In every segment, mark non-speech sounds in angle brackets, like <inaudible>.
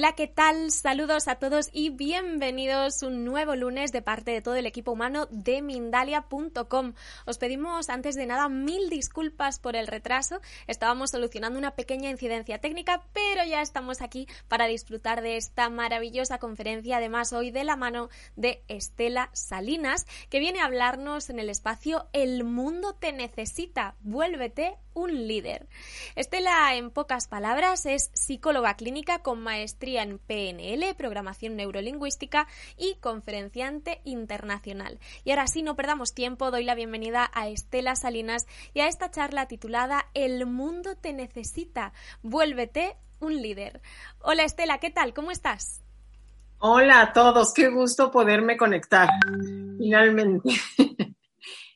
Hola, ¿qué tal? Saludos a todos y bienvenidos un nuevo lunes de parte de todo el equipo humano de Mindalia.com. Os pedimos antes de nada mil disculpas por el retraso. Estábamos solucionando una pequeña incidencia técnica, pero ya estamos aquí para disfrutar de esta maravillosa conferencia, además hoy de la mano de Estela Salinas, que viene a hablarnos en el espacio El mundo te necesita, vuélvete un líder. Estela, en pocas palabras, es psicóloga clínica con maestría en PNL, programación neurolingüística y conferenciante internacional. Y ahora sí, no perdamos tiempo, doy la bienvenida a Estela Salinas y a esta charla titulada El mundo te necesita, vuélvete un líder. Hola Estela, ¿qué tal? ¿Cómo estás? Hola a todos, qué gusto poderme conectar finalmente.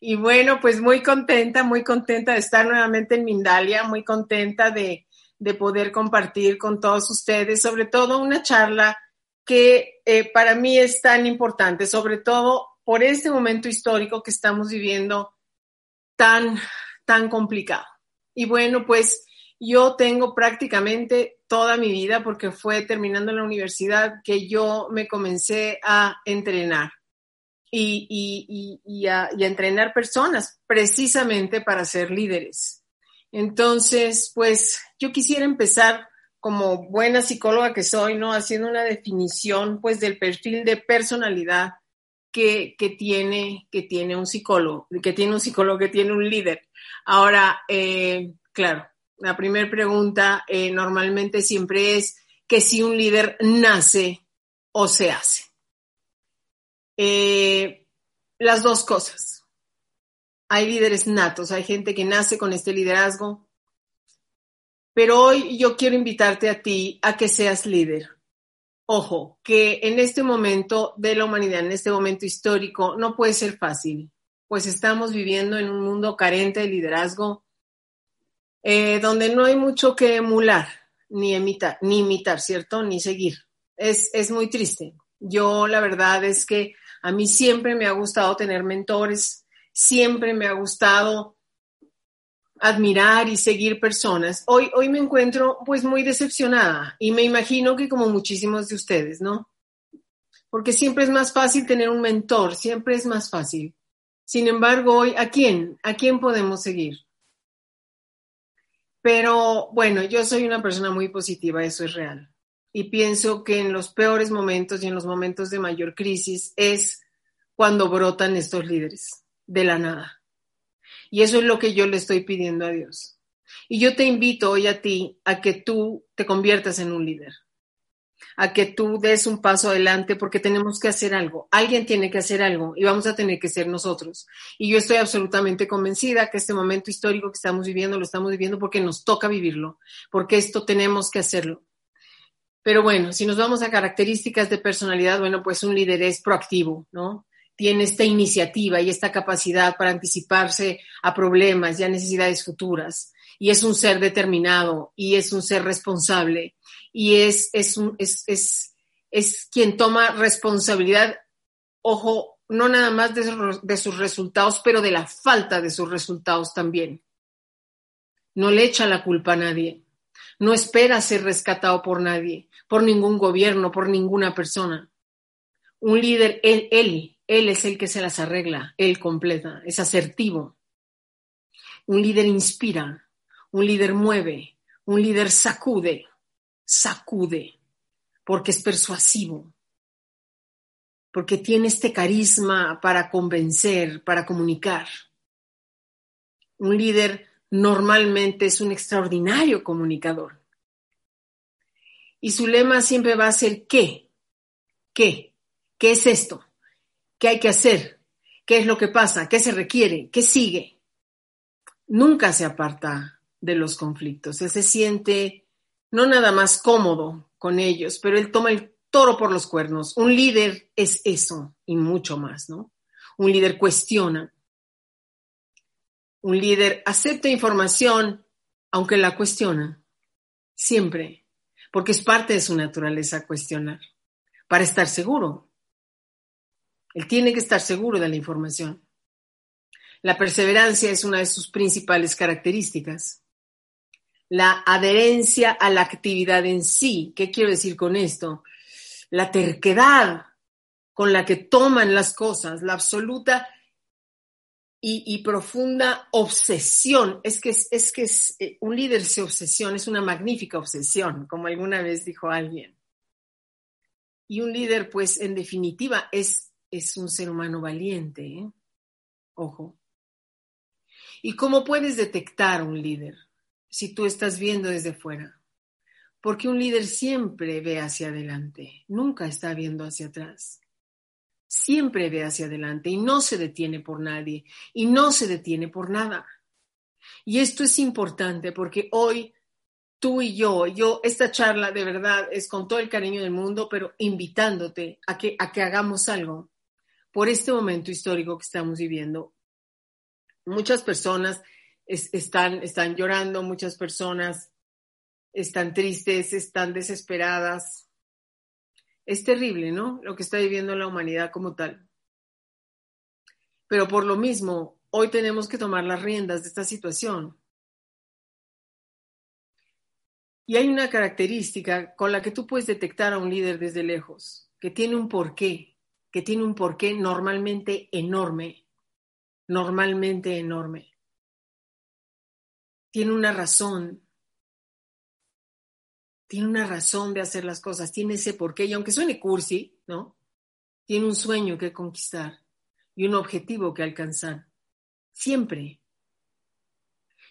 Y bueno, pues muy contenta, muy contenta de estar nuevamente en Mindalia, muy contenta de, poder compartir con todos ustedes, sobre todo una charla que eh, para mí es tan importante, sobre todo por este momento histórico que estamos viviendo tan, tan complicado. Y bueno, pues yo tengo prácticamente toda mi vida, porque fue terminando la universidad que yo me comencé a entrenar y, a, entrenar personas precisamente para ser líderes. Entonces, pues yo quisiera empezar como buena psicóloga que soy, ¿no? Haciendo una definición, pues, del perfil de personalidad que, tiene, que tiene un psicólogo, que tiene un psicólogo, que tiene un líder. Ahora, eh, claro, la primera pregunta eh, normalmente siempre es que si un líder nace o se hace. Eh, las dos cosas. Hay líderes natos, hay gente que nace con este liderazgo, pero hoy yo quiero invitarte a ti a que seas líder. Ojo, que en este momento de la humanidad, en este momento histórico, no puede ser fácil, pues estamos viviendo en un mundo carente de liderazgo, eh, donde no hay mucho que emular, ni imitar, ni imitar, ¿cierto? Ni seguir. Es, es muy triste. Yo la verdad es que a mí siempre me ha gustado tener mentores, siempre me ha gustado admirar y seguir personas. Hoy, hoy me encuentro pues muy decepcionada y me imagino que como muchísimos de ustedes, ¿no? Porque siempre es más fácil tener un mentor, siempre es más fácil. Sin embargo, hoy, ¿a quién? ¿A quién podemos seguir? Pero bueno, yo soy una persona muy positiva, eso es real y pienso que en los peores momentos y en los momentos de mayor crisis es cuando brotan estos líderes de la nada. Y eso es lo que yo le estoy pidiendo a Dios. Y yo te invito hoy a ti a que tú te conviertas en un líder, a que tú des un paso adelante porque tenemos que hacer algo. Alguien tiene que hacer algo y vamos a tener que ser nosotros. Y yo estoy absolutamente convencida que este momento histórico que estamos viviendo lo estamos viviendo porque nos toca vivirlo, porque esto tenemos que hacerlo. Pero bueno, si nos vamos a características de personalidad, bueno, pues un líder es proactivo, ¿no? Tiene esta iniciativa y esta capacidad para anticiparse a problemas y a necesidades futuras. Y es un ser determinado y es un ser responsable y es, es, es, es, es quien toma responsabilidad, ojo, no nada más de, de sus resultados, pero de la falta de sus resultados también. No le echa la culpa a nadie no espera ser rescatado por nadie, por ningún gobierno, por ninguna persona. Un líder, él, él, él es el que se las arregla, él completa, es asertivo. Un líder inspira, un líder mueve, un líder sacude, sacude, porque es persuasivo, porque tiene este carisma para convencer, para comunicar. Un líder normalmente es un extraordinario comunicador. Y su lema siempre va a ser ¿qué? ¿Qué? ¿Qué es esto? ¿Qué hay que hacer? ¿Qué es lo que pasa? ¿Qué se requiere? ¿Qué sigue? Nunca se aparta de los conflictos. Él se siente no nada más cómodo con ellos, pero él toma el toro por los cuernos. Un líder es eso y mucho más, ¿no? Un líder cuestiona. Un líder acepta información aunque la cuestiona. Siempre. Porque es parte de su naturaleza cuestionar. Para estar seguro. Él tiene que estar seguro de la información. La perseverancia es una de sus principales características. La adherencia a la actividad en sí. ¿Qué quiero decir con esto? La terquedad con la que toman las cosas, la absoluta y, profunda obsesión. Es que, es, que eh, un líder se obsesiona, es una magnífica obsesión, como alguna vez dijo alguien. Y un líder, pues, en definitiva, es, es un ser humano valiente. ¿eh? Ojo. ¿Y cómo puedes detectar un líder si tú estás viendo desde fuera? Porque un líder siempre ve hacia adelante, nunca está viendo hacia atrás siempre ve hacia adelante y no se detiene por nadie y no se detiene por nada. Y esto es importante porque hoy tú y yo, yo, esta charla de verdad es con todo el cariño del mundo, pero invitándote a que, a que hagamos algo por este momento histórico que estamos viviendo. Muchas personas están, están llorando, muchas personas están tristes, están desesperadas, es terrible, ¿no? Lo que está viviendo la humanidad como tal. Pero por lo mismo, hoy tenemos que tomar las riendas de esta situación. Y hay una característica con la que tú puedes detectar a un líder desde lejos, que tiene un porqué, que tiene un porqué normalmente enorme, normalmente enorme. Tiene una razón tiene una razón de hacer las cosas, tiene ese porqué, y aunque suene cursi, ¿no? Tiene un sueño que conquistar y un objetivo que alcanzar. Siempre.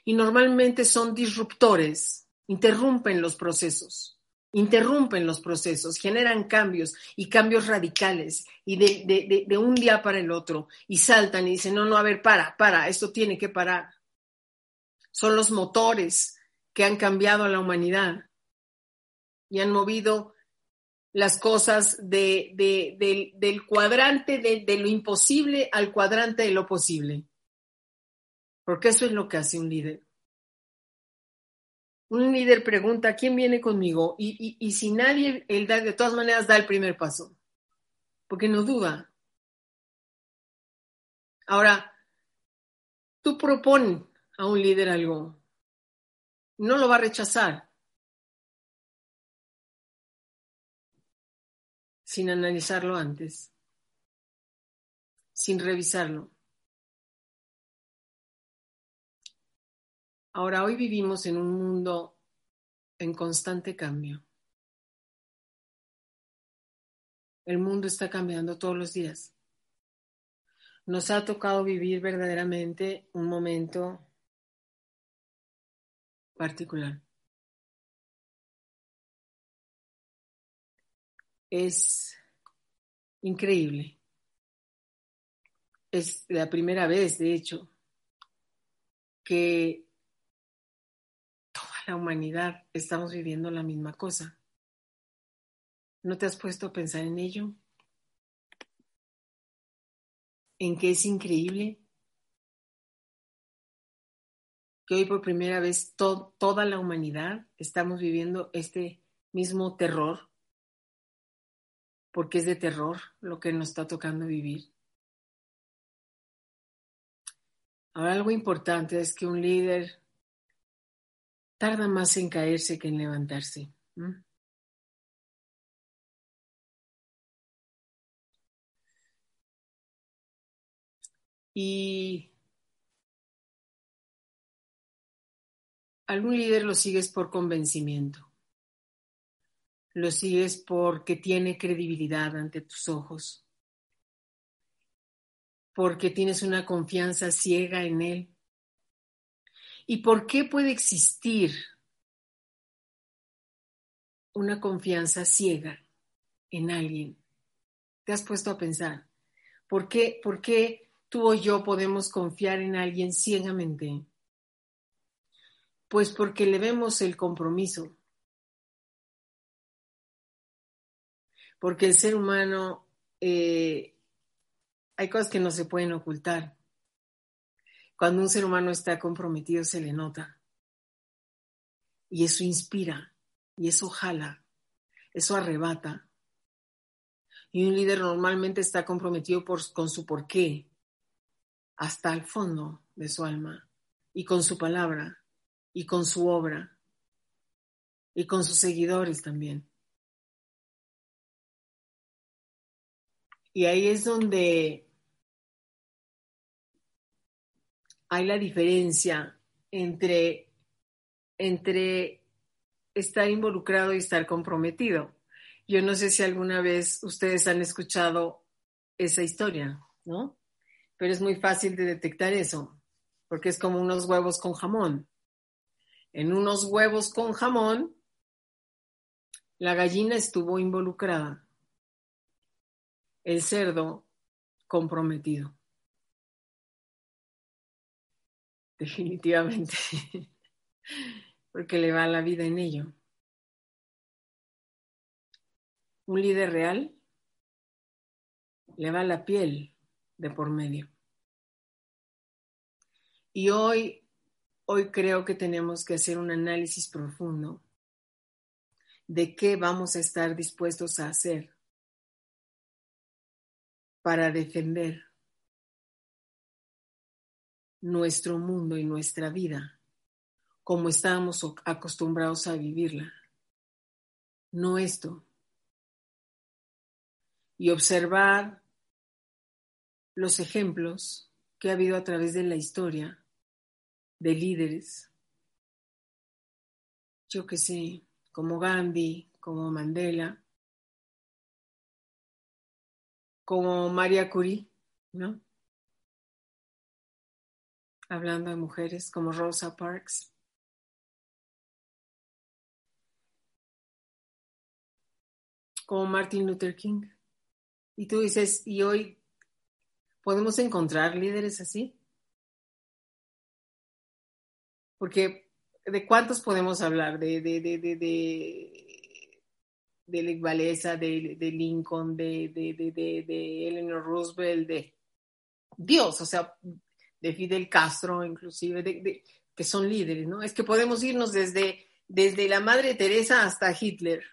Y normalmente son disruptores, interrumpen los procesos, interrumpen los procesos, generan cambios y cambios radicales y de, de, de, un día para el otro y saltan y dicen, no, no, a ver, para, para, esto tiene que parar. Son los motores que han cambiado a la humanidad y han movido las cosas de, del cuadrante de, lo imposible al cuadrante de lo posible. Porque eso es lo que hace un líder. Un líder pregunta, ¿quién viene conmigo? Y, y, si nadie, él da, de todas maneras da el primer paso, porque no duda. Ahora, tú propones a un líder algo, no lo va a rechazar, sin analizarlo antes, sin revisarlo. Ahora, hoy vivimos en un mundo en constante cambio. El mundo está cambiando todos los días. Nos ha tocado vivir verdaderamente un momento particular. Es increíble. Es la primera vez, de hecho, que toda la humanidad estamos viviendo la misma cosa. ¿No te has puesto a pensar en ello? ¿En qué es increíble? Que hoy por primera vez toda la humanidad estamos viviendo este mismo terror porque es de terror lo que nos está tocando vivir. Ahora algo importante es que un líder tarda más en caerse que en levantarse. Y algún líder lo sigues por convencimiento lo sigues porque tiene credibilidad ante tus ojos, porque tienes una confianza ciega en él ¿Y por qué puede existir una confianza ciega en alguien? ¿Te has puesto a pensar? ¿Por qué, por qué tú o yo podemos confiar en alguien ciegamente? Pues porque le vemos el compromiso. Porque el ser humano, eh, hay cosas que no se pueden ocultar. Cuando un ser humano está comprometido se le nota. Y eso inspira, y eso jala, eso arrebata. Y un líder normalmente está comprometido con su porqué, hasta el fondo de su alma, y con su palabra, y con su obra, y con sus seguidores también. Y ahí es donde hay la diferencia entre, entre estar involucrado y estar comprometido. Yo no sé si alguna vez ustedes han escuchado esa historia, ¿no? Pero es muy fácil de detectar eso, porque es como unos huevos con jamón. En unos huevos con jamón, la gallina estuvo involucrada, el cerdo comprometido. <laughs> definitivamente, <laughs> porque le va la vida en ello. Un líder real le va la piel de por medio. Y hoy, hoy creo que tenemos que hacer un análisis profundo de qué vamos a estar dispuestos a hacer para defender nuestro mundo y nuestra vida como estábamos acostumbrados a vivirla, no esto. Y observar los ejemplos que ha habido a través de la historia de líderes, yo que sé, como Gandhi, como Mandela, como María Curie, ¿no? hablando de mujeres como Rosa Parks. Como Martin Luther King. Y tú dices, ¿y hoy podemos encontrar líderes así? Porque ¿de cuántos podemos hablar? De, de, de, de, de, de de, de Lincoln, de, de, de, Eleanor Roosevelt, de Dios, o sea, de Fidel Castro, inclusive, que son líderes, ¿no? Es que podemos irnos desde, desde la Madre Teresa hasta Hitler.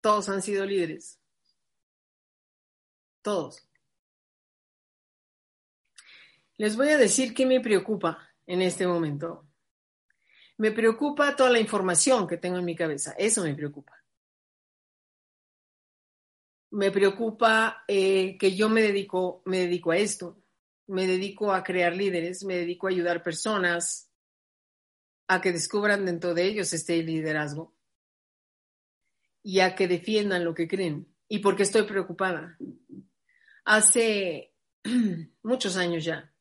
Todos han sido líderes. Todos. Les voy a decir qué me preocupa en este momento. Me preocupa toda la información que tengo en mi cabeza. Eso me preocupa. Me preocupa eh, que yo me dedico, me dedico a esto me dedico a crear líderes, me dedico a ayudar personas a que descubran dentro de ellos este liderazgo y a que defiendan lo que creen. ¿Y porque estoy preocupada? Hace <clears throat> muchos años ya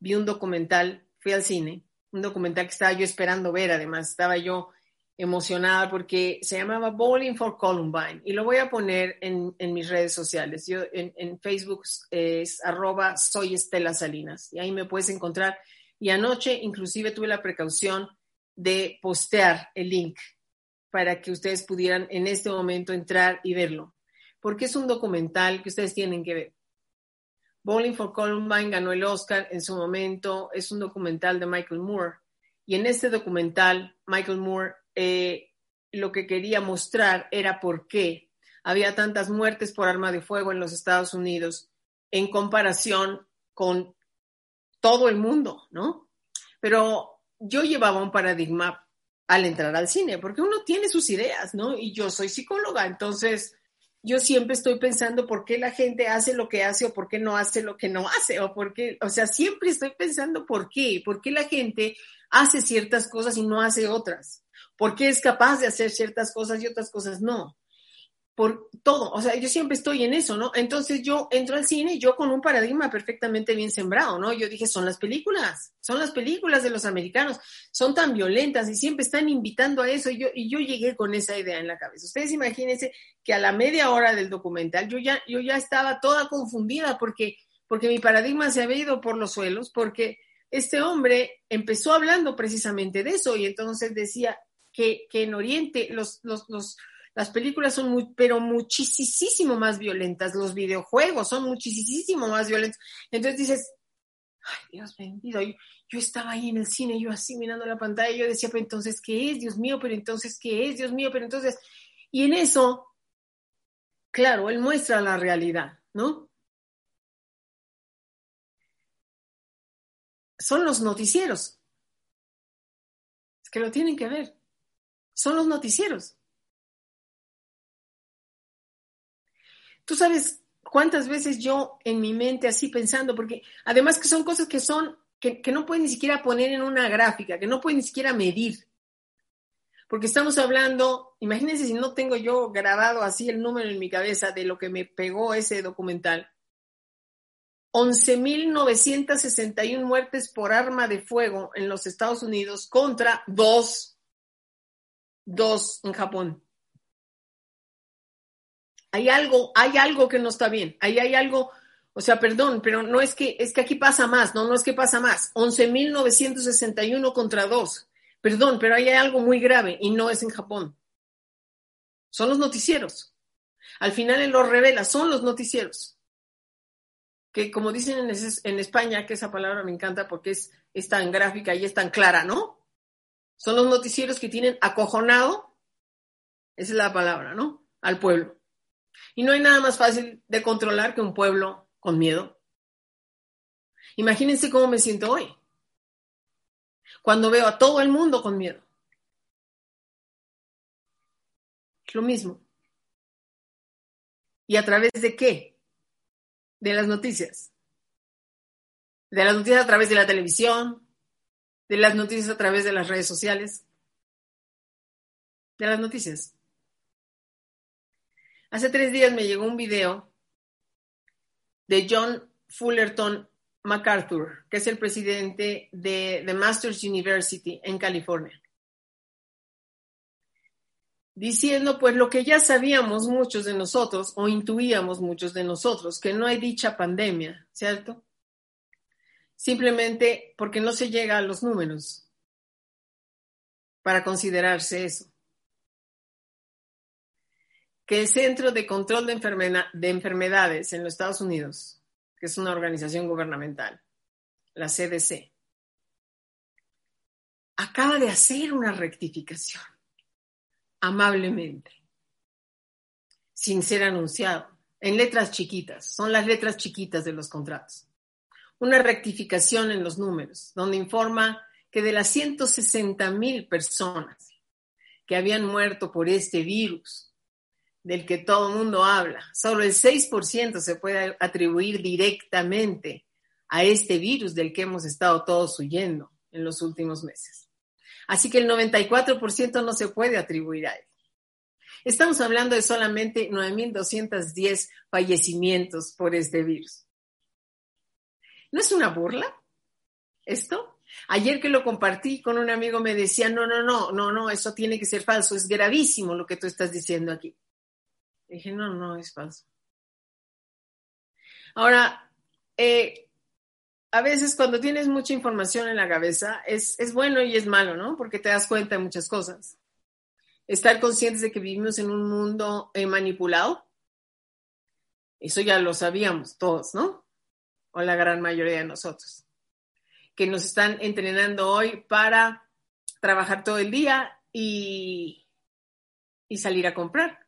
vi un documental, fui al cine, un documental que estaba yo esperando ver, además estaba yo emocionada porque se llamaba Bowling for Columbine y lo voy a poner en, mis redes sociales. Yo en, Facebook es arroba soy Estela Salinas y ahí me puedes encontrar. Y anoche inclusive tuve la precaución de postear el link para que ustedes pudieran en este momento entrar y verlo, porque es un documental que ustedes tienen que ver. Bowling for Columbine ganó el Oscar en su momento, es un documental de Michael Moore. Y en este documental, Michael Moore eh, lo que quería mostrar era por qué había tantas muertes por arma de fuego en los Estados Unidos en comparación con todo el mundo, ¿no? Pero yo llevaba un paradigma al entrar al cine, porque uno tiene sus ideas, ¿no? Y yo soy psicóloga, entonces yo siempre estoy pensando por qué la gente hace lo que hace o por qué no hace lo que no hace, o por qué, o sea, siempre estoy pensando por qué, por qué la gente hace ciertas cosas y no hace otras. ¿Por qué es capaz de hacer ciertas cosas y otras cosas no? Por todo, o sea, yo siempre estoy en eso, ¿no? Entonces yo entro al cine, yo con un paradigma perfectamente bien sembrado, ¿no? Yo dije, son las películas, son las películas de los americanos, son tan violentas y siempre están invitando a eso y yo, y yo llegué con esa idea en la cabeza. Ustedes imagínense que a la media hora del documental yo ya, yo ya estaba toda confundida porque, porque mi paradigma se había ido por los suelos, porque este hombre empezó hablando precisamente de eso y entonces decía que, que en Oriente los, los, los las películas son muy, pero muchísimo más violentas. Los videojuegos son muchísimo más violentos. Entonces dices, ay, Dios bendito. Yo, yo, estaba ahí en el cine, yo así mirando la pantalla, yo decía, pero entonces, ¿qué es? Dios mío, pero entonces, ¿qué es? Dios mío, pero entonces. Y en eso, claro, él muestra la realidad, ¿no? Son los noticieros. Es que lo tienen que ver. Son los noticieros. Tú sabes cuántas veces yo en mi mente así pensando, porque además que son cosas que son, que, no pueden ni siquiera poner en una gráfica, que no pueden ni siquiera medir. Porque estamos hablando, imagínense si no tengo yo grabado así el número en mi cabeza de lo que me pegó ese documental. 11.961 muertes por arma de fuego en los Estados Unidos contra dos, dos en Japón hay algo, hay algo que no está bien, ahí hay algo, o sea, perdón, pero no es que, es que aquí pasa más, no, no es que pasa más, 11.961 contra 2, perdón, pero ahí hay algo muy grave y no es en Japón. Son los noticieros. Al final él lo revela, son los noticieros. Que como dicen en, España, que esa palabra me encanta porque es, es tan gráfica y es tan clara, ¿no? Son los noticieros que tienen acojonado, esa es la palabra, ¿no? Al pueblo. Y no hay nada más fácil de controlar que un pueblo con miedo. Imagínense cómo me siento hoy, cuando veo a todo el mundo con miedo. Es lo mismo. ¿Y a través de qué? De las noticias. De las noticias a través de la televisión, de las noticias a través de las redes sociales, de las noticias. Hace tres días me llegó un video de John Fullerton MacArthur, que es el presidente de The Masters University en California, diciendo pues lo que ya sabíamos muchos de nosotros o intuíamos muchos de nosotros, que no hay dicha pandemia, ¿cierto? Simplemente porque no se llega a los números para considerarse eso que el Centro de Control de, Enfermedades en los Estados Unidos, que es una organización gubernamental, la CDC, acaba de hacer una rectificación, amablemente, sin ser anunciado, en letras chiquitas, son las letras chiquitas de los contratos. Una rectificación en los números, donde informa que de las 160 mil personas que habían muerto por este virus, del que todo el mundo habla. Solo el 6% se puede atribuir directamente a este virus del que hemos estado todos huyendo en los últimos meses. Así que el 94% no se puede atribuir a él. Estamos hablando de solamente 9.210 fallecimientos por este virus. ¿No es una burla esto? Ayer que lo compartí con un amigo me decía, no, no, no, no, no, eso tiene que ser falso, es gravísimo lo que tú estás diciendo aquí. Dije, no, no, es falso. Ahora, eh, a veces cuando tienes mucha información en la cabeza, es, bueno y es malo, ¿no? Porque te das cuenta de muchas cosas. Estar conscientes de que vivimos en un mundo eh, manipulado, eso ya lo sabíamos todos, ¿no? O la gran mayoría de nosotros. Que nos están entrenando hoy para trabajar todo el día y, y salir a comprar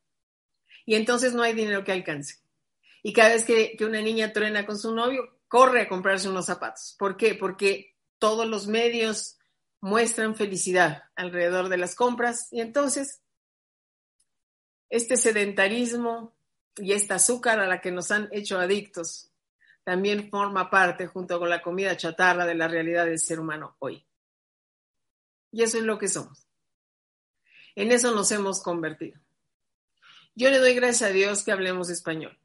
y entonces no hay dinero que alcance. Y cada vez que, una niña truena con su novio, corre a comprarse unos zapatos. ¿Por qué? Porque todos los medios muestran felicidad alrededor de las compras y entonces este sedentarismo y esta azúcar a la que nos han hecho adictos también forma parte, junto con la comida chatarra, de la realidad del ser humano hoy. Y eso es lo que somos. En eso nos hemos convertido. Yo le doy gracias a Dios que hablemos español.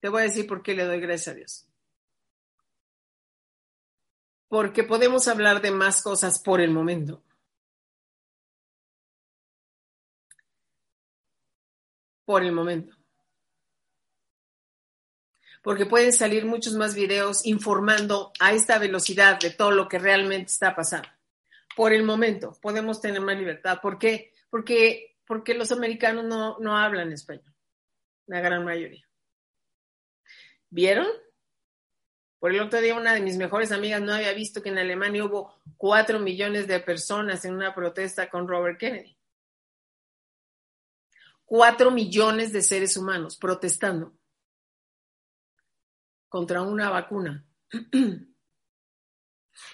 Te voy a decir por qué le doy gracias a Dios. Porque podemos hablar de más cosas por el momento. Por el momento. Porque pueden salir muchos más videos informando a esta velocidad de todo lo que realmente está pasando. Por el momento podemos tener más libertad. ¿Por qué? Porque, porque los americanos no, no hablan español, la gran mayoría. ¿Vieron? Por el otro día, una de mis mejores amigas no había visto que en Alemania hubo cuatro millones de personas en una protesta con Robert Kennedy. Cuatro millones de seres humanos protestando contra una vacuna. <clears throat>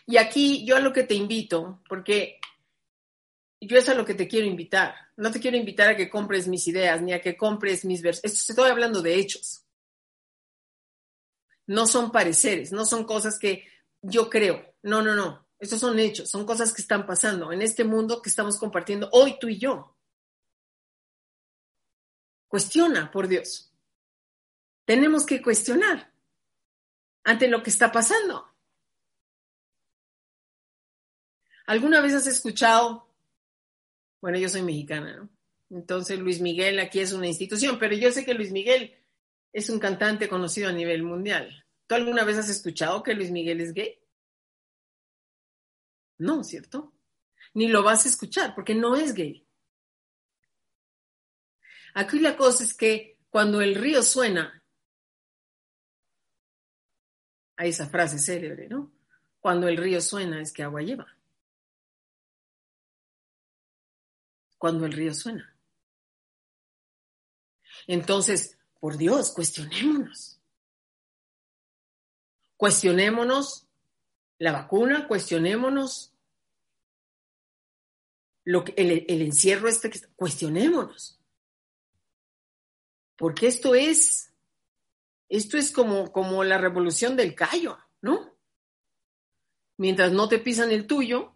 Y aquí yo a lo que te invito, porque yo es a lo que te quiero invitar. No te quiero invitar a que compres mis ideas ni a que compres mis versos. Estoy hablando de hechos no son pareceres, no son cosas que yo creo. No, no, no. Estos son hechos, son cosas que están pasando en este mundo que estamos compartiendo hoy tú y yo. Cuestiona, por Dios. Tenemos que cuestionar ante lo que está pasando. ¿Alguna vez has escuchado? Bueno, yo soy mexicana, ¿no? Entonces Luis Miguel aquí es una institución, pero yo sé que Luis Miguel es un cantante conocido a nivel mundial. ¿Tú alguna vez has escuchado que Luis Miguel es gay? No, ¿cierto? Ni lo vas a escuchar porque no es gay. Aquí la cosa es que cuando el río suena, hay esa frase célebre, ¿no? Cuando el río suena es que agua lleva. Cuando el río suena. Entonces, por Dios, cuestionémonos. Cuestionémonos la vacuna, cuestionémonos lo que, el, encierro este cuestionémonos. Porque esto es, esto es como, como la revolución del callo, ¿no? Mientras no te pisan el tuyo,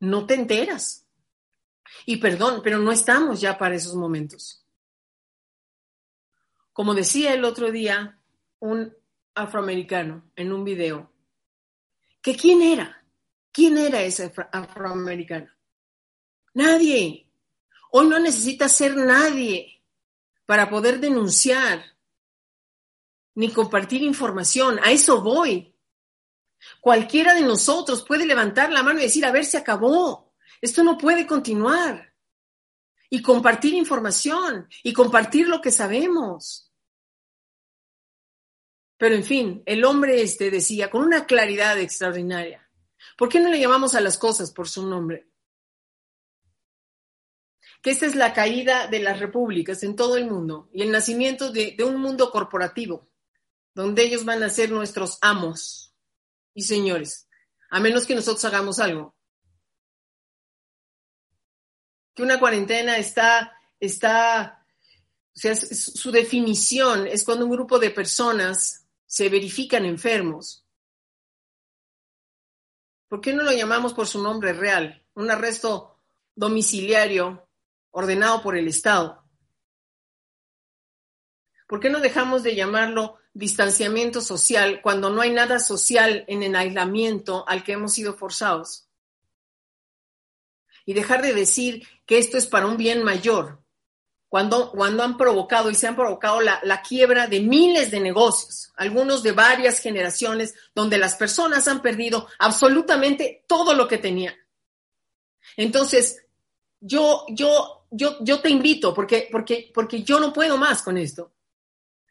no te enteras. Y perdón, pero no estamos ya para esos momentos. Como decía el otro día un afroamericano en un video, que quién era, quién era ese afroamericano. Nadie. Hoy no necesita ser nadie para poder denunciar ni compartir información. A eso voy. Cualquiera de nosotros puede levantar la mano y decir, a ver, se acabó. Esto no puede continuar. Y compartir información y compartir lo que sabemos. Pero en fin, el hombre este decía con una claridad extraordinaria, ¿por qué no le llamamos a las cosas por su nombre? Que esta es la caída de las repúblicas en todo el mundo y el nacimiento de, de un mundo corporativo, donde ellos van a ser nuestros amos y señores, a menos que nosotros hagamos algo. Que una cuarentena está, está, o sea, su definición es cuando un grupo de personas se verifican enfermos. ¿Por qué no lo llamamos por su nombre real? Un arresto domiciliario ordenado por el Estado. ¿Por qué no dejamos de llamarlo distanciamiento social cuando no hay nada social en el aislamiento al que hemos sido forzados? Y dejar de decir que esto es para un bien mayor, cuando, cuando han provocado y se han provocado la, la quiebra de miles de negocios, algunos de varias generaciones, donde las personas han perdido absolutamente todo lo que tenían. Entonces, yo, yo, yo, yo te invito, porque, porque, porque yo no puedo más con esto,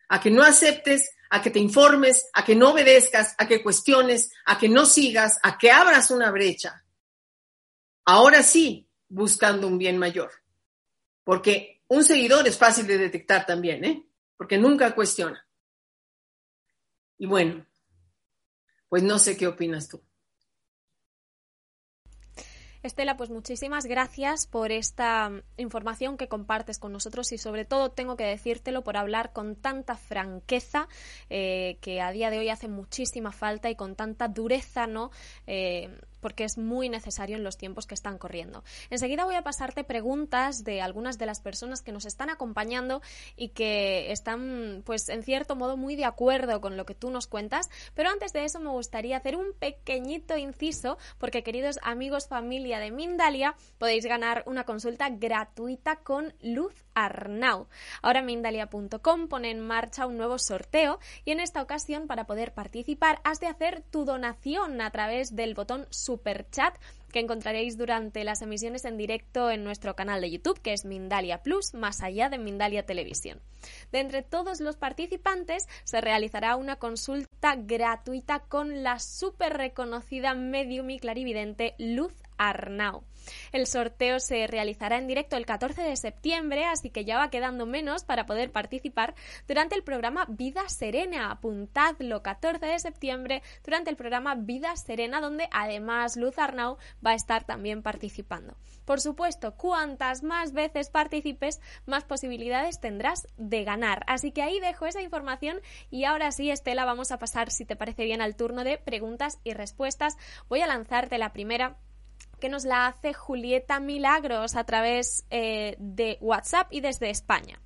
a que no aceptes, a que te informes, a que no obedezcas, a que cuestiones, a que no sigas, a que abras una brecha. Ahora sí, buscando un bien mayor. Porque un seguidor es fácil de detectar también, ¿eh? Porque nunca cuestiona. Y bueno, pues no sé qué opinas tú. Estela, pues muchísimas gracias por esta información que compartes con nosotros y sobre todo tengo que decírtelo por hablar con tanta franqueza eh, que a día de hoy hace muchísima falta y con tanta dureza, ¿no? Eh, porque es muy necesario en los tiempos que están corriendo. Enseguida voy a pasarte preguntas de algunas de las personas que nos están acompañando y que están, pues, en cierto modo muy de acuerdo con lo que tú nos cuentas, pero antes de eso me gustaría hacer un pequeñito inciso, porque queridos amigos, familia de Mindalia, podéis ganar una consulta gratuita con Luz Arnau. Ahora Mindalia.com pone en marcha un nuevo sorteo y en esta ocasión para poder participar has de hacer tu donación a través del botón super chat que encontraréis durante las emisiones en directo en nuestro canal de YouTube, que es Mindalia Plus, más allá de Mindalia Televisión. De entre todos los participantes se realizará una consulta gratuita con la súper reconocida medium y clarividente Luz Arnau. El sorteo se realizará en directo el 14 de septiembre, así que ya va quedando menos para poder participar durante el programa Vida Serena. Apuntadlo 14 de septiembre durante el programa Vida Serena, donde además Luz Arnau va a estar también participando. Por supuesto, cuantas más veces participes, más posibilidades tendrás de ganar. Así que ahí dejo esa información y ahora sí, Estela, vamos a pasar, si te parece bien, al turno de preguntas y respuestas. Voy a lanzarte la primera que nos la hace Julieta Milagros a través eh, de WhatsApp y desde España.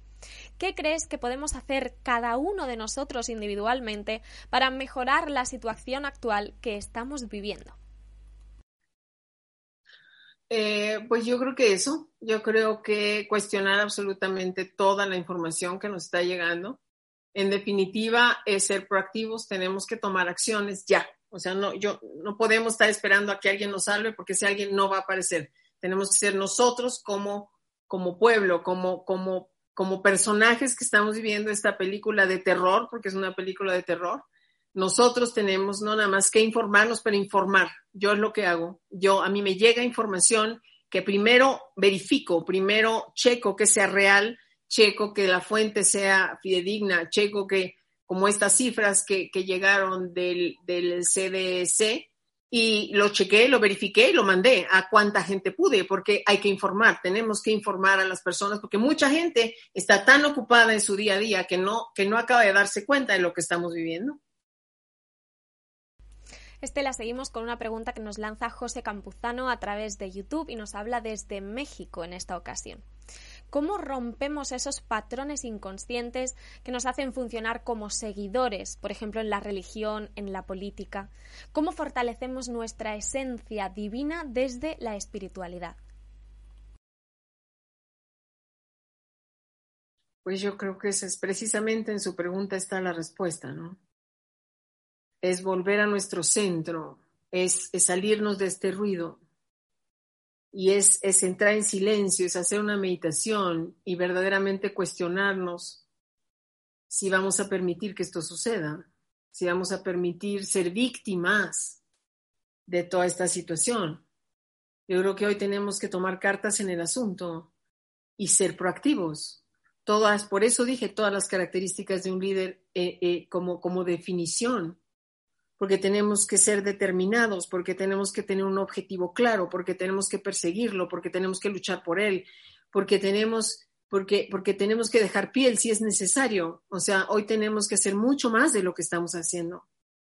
¿Qué crees que podemos hacer cada uno de nosotros individualmente para mejorar la situación actual que estamos viviendo? Eh, pues yo creo que eso, yo creo que cuestionar absolutamente toda la información que nos está llegando. En definitiva, es ser proactivos, tenemos que tomar acciones ya. O sea, no, yo, no podemos estar esperando a que alguien nos salve porque ese alguien no va a aparecer. Tenemos que ser nosotros como, como pueblo, como, como, como personajes que estamos viviendo esta película de terror, porque es una película de terror. Nosotros tenemos no nada más que informarnos, pero informar. Yo es lo que hago. Yo, a mí me llega información que primero verifico, primero checo que sea real, checo que la fuente sea fidedigna, checo que como estas cifras que, llegaron del, del, CDC y lo chequé, lo verifiqué y lo mandé a cuánta gente pude, porque hay que informar, tenemos que informar a las personas, porque mucha gente está tan ocupada en su día a día que no, que no acaba de darse cuenta de lo que estamos viviendo. Estela, seguimos con una pregunta que nos lanza José Campuzano a través de YouTube y nos habla desde México en esta ocasión. ¿Cómo rompemos esos patrones inconscientes que nos hacen funcionar como seguidores, por ejemplo, en la religión, en la política? ¿Cómo fortalecemos nuestra esencia divina desde la espiritualidad? Pues yo creo que esa es precisamente en su pregunta está la respuesta, ¿no? Es volver a nuestro centro, es, es salirnos de este ruido, y es, es entrar en silencio, es hacer una meditación y verdaderamente cuestionarnos si vamos a permitir que esto suceda, si vamos a permitir ser víctimas de toda esta situación. Yo creo que hoy tenemos que tomar cartas en el asunto y ser proactivos. Todas, por eso dije todas las características de un líder eh, eh, como, como definición porque tenemos que ser determinados, porque tenemos que tener un objetivo claro, porque tenemos que perseguirlo, porque tenemos que luchar por él, porque tenemos, porque, porque tenemos que dejar piel si es necesario. O sea, hoy tenemos que hacer mucho más de lo que estamos haciendo,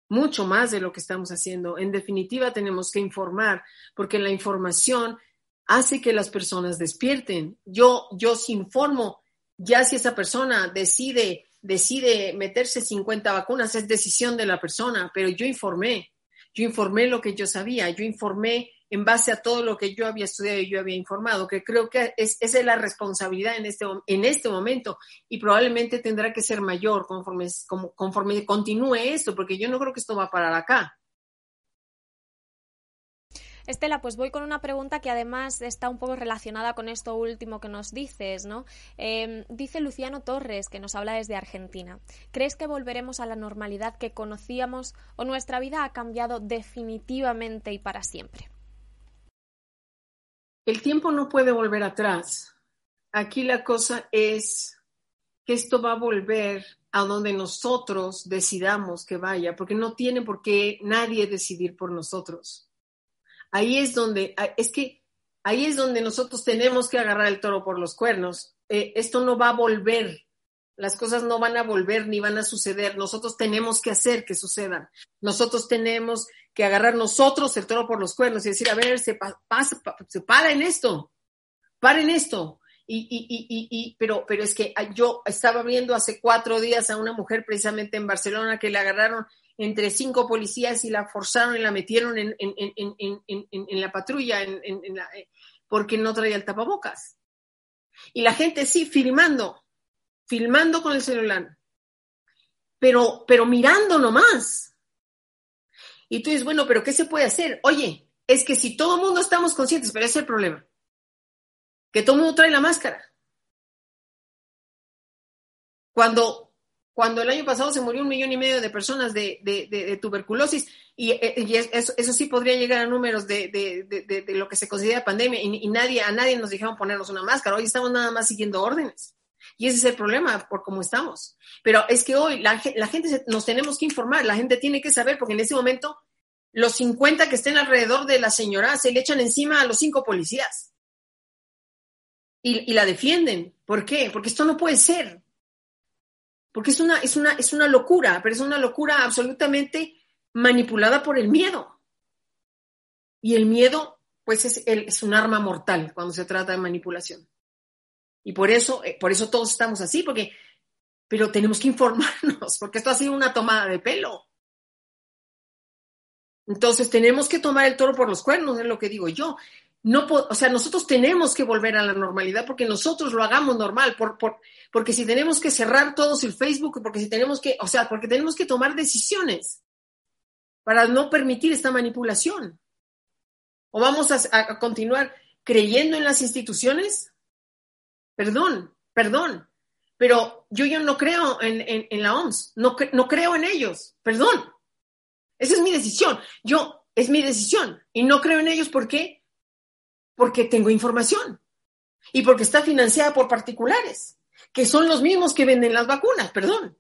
mucho más de lo que estamos haciendo. En definitiva, tenemos que informar, porque la información hace que las personas despierten. Yo, yo si informo, ya si esa persona decide decide meterse 50 vacunas, es decisión de la persona, pero yo informé, yo informé lo que yo sabía, yo informé en base a todo lo que yo había estudiado y yo había informado, que creo que es, esa es la responsabilidad en este, en este momento y probablemente tendrá que ser mayor conforme, conforme continúe esto, porque yo no creo que esto va a parar acá. Estela, pues voy con una pregunta que además está un poco relacionada con esto último que nos dices, ¿no? Em, dice Luciano Torres, que nos habla desde Argentina. ¿Crees que volveremos a la normalidad que conocíamos o nuestra vida ha cambiado definitivamente y para siempre? El tiempo no puede volver atrás. Aquí la cosa es que esto va a volver a donde nosotros decidamos que vaya, porque no tiene por qué nadie decidir por nosotros ahí es donde, es que ahí es donde nosotros tenemos que agarrar el toro por los cuernos. Eh, esto no va a volver, las cosas no van a volver ni van a suceder. Nosotros tenemos que hacer que sucedan. Nosotros tenemos que agarrar nosotros el toro por los cuernos y decir, a ver, se, pasa, se para en esto, para en esto. Y, y, y, y, pero, pero es que yo estaba viendo hace cuatro días a una mujer precisamente en Barcelona que le agarraron entre cinco policías y la forzaron y la metieron en, en, en, en la patrulla eh, porque no traía el tapabocas. Y la gente sí, filmando, filmando con el celular, pero, pero mirando nomás. Y tú dices, bueno, pero ¿qué se puede hacer? Oye, es que si todo el mundo estamos conscientes, pero ese es el problema, que todo el mundo trae la máscara. Cuando cuando el año pasado se murió un millón y medio de personas de, tuberculosis, y, eh, eso, sí podría llegar a números de, lo que se considera pandemia, y, nadie, a nadie nos dijeron ponernos una máscara, hoy estamos nada más siguiendo órdenes. Y ese es el problema por cómo estamos. Pero es que hoy la, gente nos tenemos que informar, la gente tiene que saber, porque en ese momento los 50 que estén alrededor de la señora se le echan encima a los cinco policías. Y la defienden. ¿Por qué? Porque esto no puede ser porque es una, es una, es una locura, pero es una locura absolutamente manipulada por el miedo. Y el miedo, pues, es, es un arma mortal cuando se trata de manipulación. Y por eso, eh, por eso todos estamos así, porque, pero tenemos que informarnos, <laughs> porque esto ha sido una tomada de pelo. Entonces tenemos que tomar el toro por los cuernos, es lo que digo yo no, o sea, nosotros tenemos que volver a la normalidad porque nosotros lo hagamos normal, por, por, porque si tenemos que cerrar todos el Facebook, porque si tenemos que, o sea, porque tenemos que tomar decisiones para no permitir esta manipulación. ¿O vamos a, continuar creyendo en las instituciones? Perdón, perdón, pero yo ya no creo en, en, la OMS, no, no creo en ellos, perdón. Esa es mi decisión. Yo, es mi decisión. Y no creo en ellos, ¿por qué? Porque tengo información y porque está financiada por particulares, que son los mismos que venden las vacunas, perdón.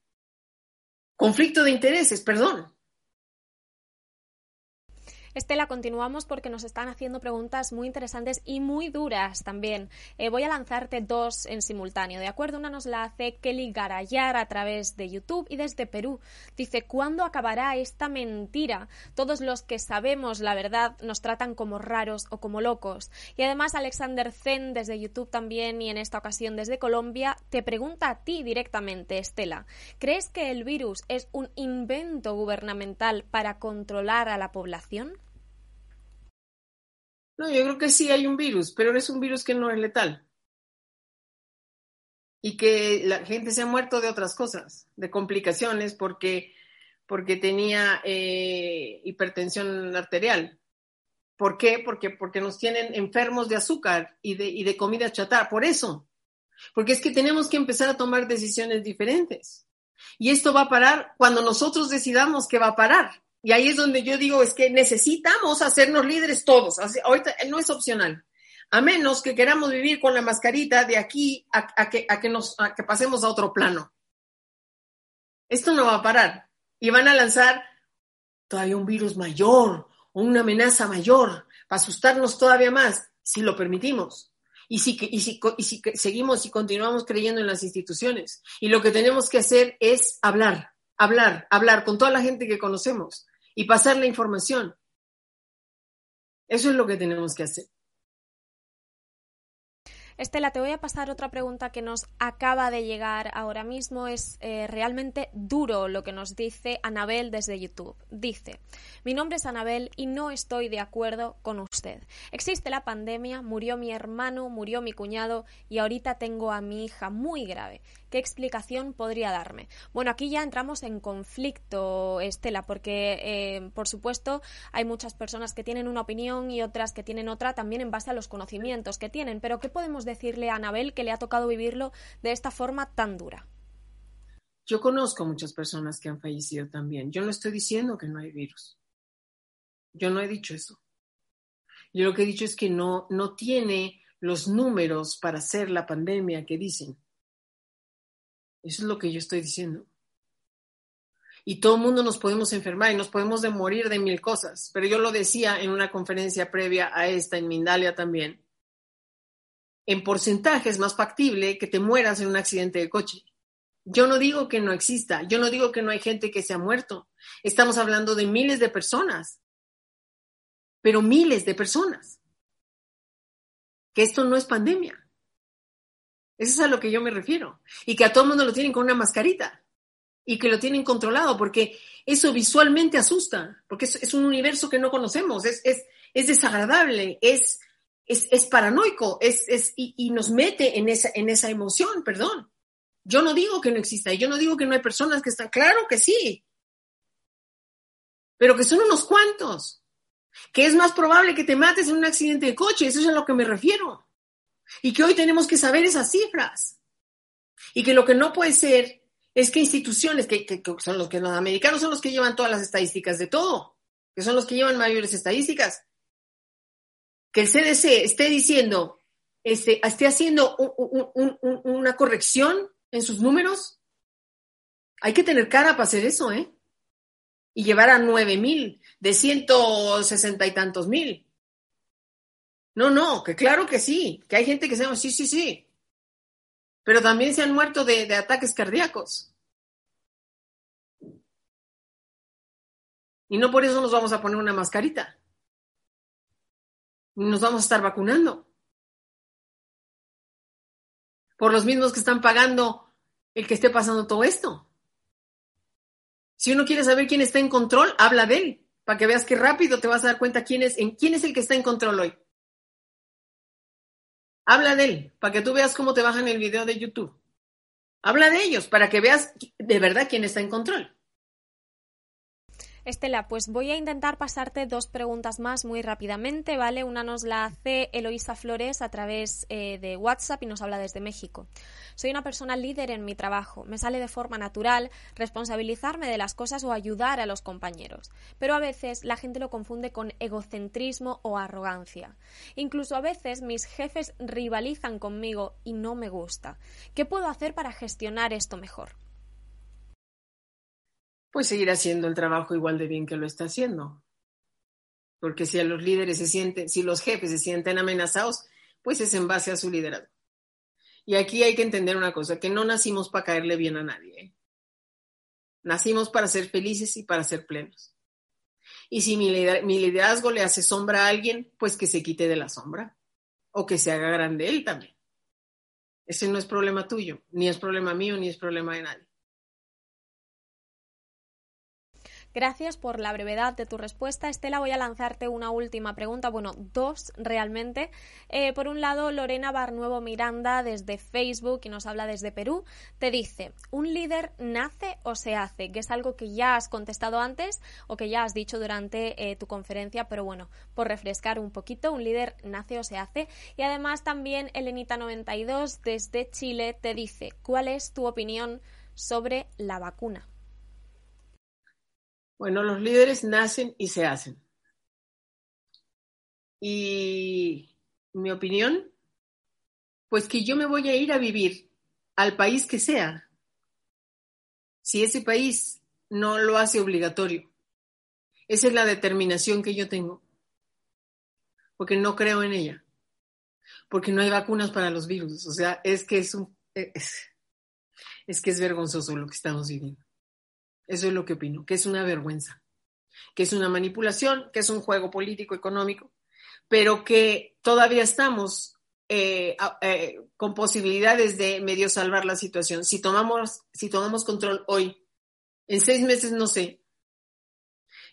Conflicto de intereses, perdón. Estela, continuamos porque nos están haciendo preguntas muy interesantes y muy duras también. Eh, voy a lanzarte dos en simultáneo, ¿de acuerdo? Una nos la hace Kelly Garayar a través de YouTube y desde Perú. Dice, ¿cuándo acabará esta mentira? Todos los que sabemos la verdad nos tratan como raros o como locos. Y además Alexander Zen desde YouTube también y en esta ocasión desde Colombia te pregunta a ti directamente, Estela, ¿crees que el virus es un invento gubernamental para controlar a la población? No, yo creo que sí hay un virus, pero es un virus que no es letal. Y que la gente se ha muerto de otras cosas, de complicaciones, porque, porque tenía eh, hipertensión arterial. ¿Por qué? Porque, porque nos tienen enfermos de azúcar y de, y de comida chatarra. Por eso. Porque es que tenemos que empezar a tomar decisiones diferentes. Y esto va a parar cuando nosotros decidamos que va a parar. Y ahí es donde yo digo, es que necesitamos hacernos líderes todos. Ahorita no es opcional. A menos que queramos vivir con la mascarita de aquí a, que, a que, nos, a que pasemos a otro plano. Esto no va a parar. Y van a lanzar todavía un virus mayor o una amenaza mayor para asustarnos todavía más, si lo permitimos. Y si, y y si seguimos y continuamos creyendo en las instituciones. Y lo que tenemos que hacer es hablar, hablar, hablar con toda la gente que conocemos y pasar la información. Eso es lo que tenemos que hacer. Estela, te voy a pasar otra pregunta que nos acaba de llegar ahora mismo. Es eh, realmente duro lo que nos dice Anabel desde YouTube. Dice, mi nombre es Anabel y no estoy de acuerdo con usted. Existe la pandemia, murió mi hermano, murió mi cuñado y ahorita tengo a mi hija muy grave. ¿Qué explicación podría darme? Bueno, aquí ya entramos en conflicto, Estela, porque, eh, por supuesto, hay muchas personas que tienen una opinión y otras que tienen otra también en base a los conocimientos que tienen. Pero, ¿qué podemos decirle a Anabel que le ha tocado vivirlo de esta forma tan dura? Yo conozco muchas personas que han fallecido también. Yo no estoy diciendo que no hay virus. Yo no he dicho eso. Yo lo que he dicho es que no, no tiene los números para hacer la pandemia que dicen. Eso es lo que yo estoy diciendo. y todo el mundo nos podemos enfermar y nos podemos de morir de mil cosas. Pero yo lo decía en una conferencia previa a esta, en Mindalia también. En porcentaje es más factible que te mueras en un accidente de coche. Yo no digo que no exista, yo no digo que no hay gente que se ha muerto. Estamos hablando de miles de personas, pero miles de personas. Que esto no es pandemia. Eso es a lo que yo me refiero. Y que a todo el mundo lo tienen con una mascarita y que lo tienen controlado, porque eso visualmente asusta, porque es, un universo que no conocemos, es, es, desagradable, es, es, paranoico, es, y, y, nos mete en esa, en esa emoción, perdón. Yo no digo que no exista, yo no digo que no hay personas que están, claro que sí, pero que son unos cuantos, que es más probable que te mates en un accidente de coche, eso es a lo que me refiero. Y que hoy tenemos que saber esas cifras. Y que lo que no puede ser es que instituciones, que, son los que los americanos son los que llevan todas las estadísticas de todo, que son los que llevan mayores estadísticas, que el CDC esté diciendo, este, esté haciendo una corrección en sus números. Hay que tener cara para hacer eso, ¿eh? Y llevar a nueve mil, de ciento sesenta y tantos mil. No, no, que claro que sí, que hay gente que se sí, sí, sí. Pero también se han muerto de, de ataques cardíacos. Y no por eso nos vamos a poner una mascarita. Ni nos vamos a estar vacunando por los mismos que están pagando el que esté pasando todo esto. Si uno quiere saber quién está en control, habla de él, para que veas qué rápido te vas a dar cuenta quién es, en quién es el que está en control hoy. Habla de él, para que tú veas cómo te bajan el video de YouTube. Habla de ellos, para que veas de verdad quién está en control. Estela, pues voy a intentar pasarte dos preguntas más muy rápidamente, ¿vale? Una nos la hace Eloisa Flores a través eh, de WhatsApp y nos habla desde México. Soy una persona líder en mi trabajo. Me sale de forma natural responsabilizarme de las cosas o ayudar a los compañeros. Pero a veces la gente lo confunde con egocentrismo o arrogancia. Incluso a veces mis jefes rivalizan conmigo y no me gusta. ¿Qué puedo hacer para gestionar esto mejor? pues seguir haciendo el trabajo igual de bien que lo está haciendo. Porque si a los líderes se sienten, si los jefes se sienten amenazados, pues es en base a su liderazgo. Y aquí hay que entender una cosa, que no nacimos para caerle bien a nadie. ¿eh? Nacimos para ser felices y para ser plenos. Y si mi, liderazgo le hace sombra a alguien, pues que se quite de la sombra o que se haga grande él también. Ese no es problema tuyo, ni es problema mío, ni es problema de nadie. Gracias por la brevedad de tu respuesta. Estela, voy a lanzarte una última pregunta, bueno, dos realmente. Eh, por un lado, Lorena Barnuevo Miranda desde Facebook y nos habla desde Perú, te dice, ¿un líder nace o se hace? Que es algo que ya has contestado antes o que ya has dicho durante eh, tu conferencia, pero bueno, por refrescar un poquito, ¿un líder nace o se hace? Y además también Elenita92 desde Chile te dice, ¿cuál es tu opinión sobre la vacuna? Bueno, los líderes nacen y se hacen. Y mi opinión, pues que yo me voy a ir a vivir al país que sea, si ese país no lo hace obligatorio. Esa es la determinación que yo tengo, porque no creo en ella, porque no hay vacunas para los virus. O sea, es que es un, es, es que es vergonzoso lo que estamos viviendo. Eso es lo que opino, que es una vergüenza, que es una manipulación, que es un juego político económico, pero que todavía estamos eh, eh, con posibilidades de medio salvar la situación. Si tomamos, si tomamos control hoy, en seis meses no sé.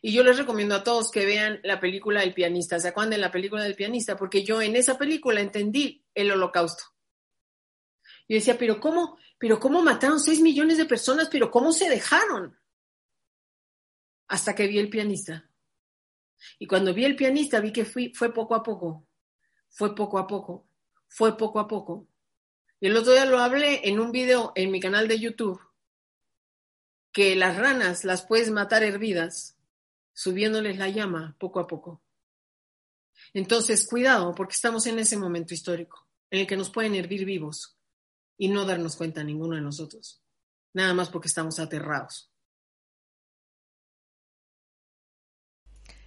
Y yo les recomiendo a todos que vean la película El pianista. ¿Se acuerdan de la película del pianista? Porque yo en esa película entendí el holocausto. Yo decía, pero ¿cómo, pero cómo mataron seis millones de personas? ¿Pero cómo se dejaron? Hasta que vi el pianista. Y cuando vi el pianista vi que fue poco a poco, fue poco a poco, fue poco a poco. Y el otro día lo hablé en un video en mi canal de YouTube, que las ranas las puedes matar hervidas, subiéndoles la llama poco a poco. Entonces, cuidado, porque estamos en ese momento histórico en el que nos pueden hervir vivos y no darnos cuenta ninguno de nosotros, nada más porque estamos aterrados.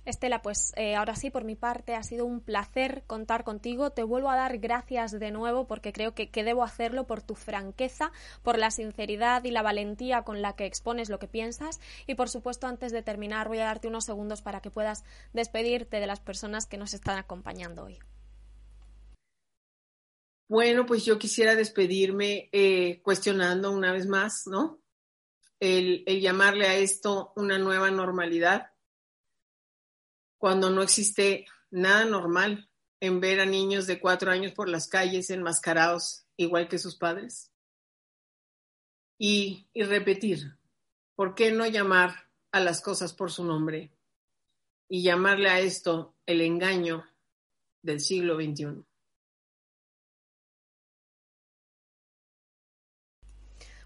Estela, pues eh, ahora sí, por mi parte, ha sido un placer contar contigo. Te vuelvo a dar gracias de nuevo porque creo que, que, debo hacerlo por tu franqueza, por la sinceridad y la valentía con la que expones lo que piensas. Y por supuesto, antes de terminar, voy a darte unos segundos para que puedas despedirte de las personas que nos están acompañando hoy. Bueno, pues yo quisiera despedirme eh, cuestionando una vez más, ¿no? El, el llamarle a esto una nueva normalidad cuando no existe nada normal en ver a niños de cuatro años por las calles enmascarados igual que sus padres. Y, y repetir, ¿por qué no llamar a las cosas por su nombre y llamarle a esto el engaño del siglo XXI?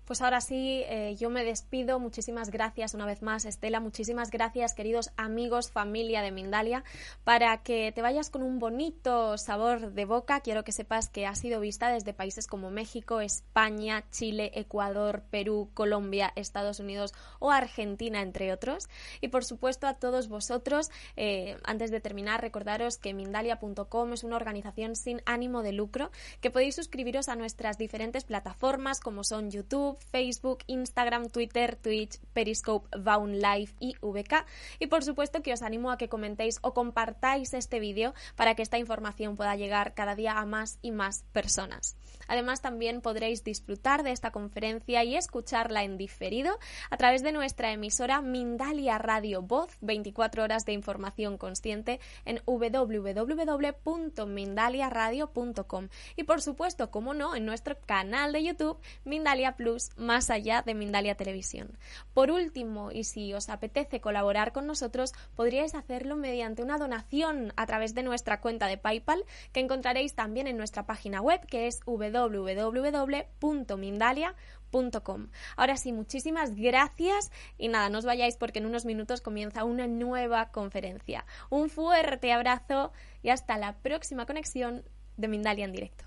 Pues ahora sí, eh, yo me despido. Muchísimas gracias una vez más, Estela. Muchísimas gracias, queridos amigos, familia de Mindalia, para que te vayas con un bonito sabor de boca. Quiero que sepas que ha sido vista desde países como México, España, Chile, Ecuador, Perú, Colombia, Estados Unidos o Argentina, entre otros. Y por supuesto, a todos vosotros, eh, antes de terminar, recordaros que Mindalia.com es una organización sin ánimo de lucro, que podéis suscribiros a nuestras diferentes plataformas como son YouTube, Facebook, Instagram, Twitter, Twitch, Periscope, Vaun Live y VK. Y por supuesto que os animo a que comentéis o compartáis este vídeo para que esta información pueda llegar cada día a más y más personas. Además, también podréis disfrutar de esta conferencia y escucharla en diferido a través de nuestra emisora Mindalia Radio Voz, 24 horas de información consciente en www.mindaliaradio.com. Y por supuesto, como no, en nuestro canal de YouTube Mindalia Plus más allá de Mindalia Televisión. Por último, y si os apetece colaborar con nosotros, podríais hacerlo mediante una donación a través de nuestra cuenta de PayPal, que encontraréis también en nuestra página web, que es www.mindalia.com. Ahora sí, muchísimas gracias y nada, no os vayáis porque en unos minutos comienza una nueva conferencia. Un fuerte abrazo y hasta la próxima conexión de Mindalia en directo.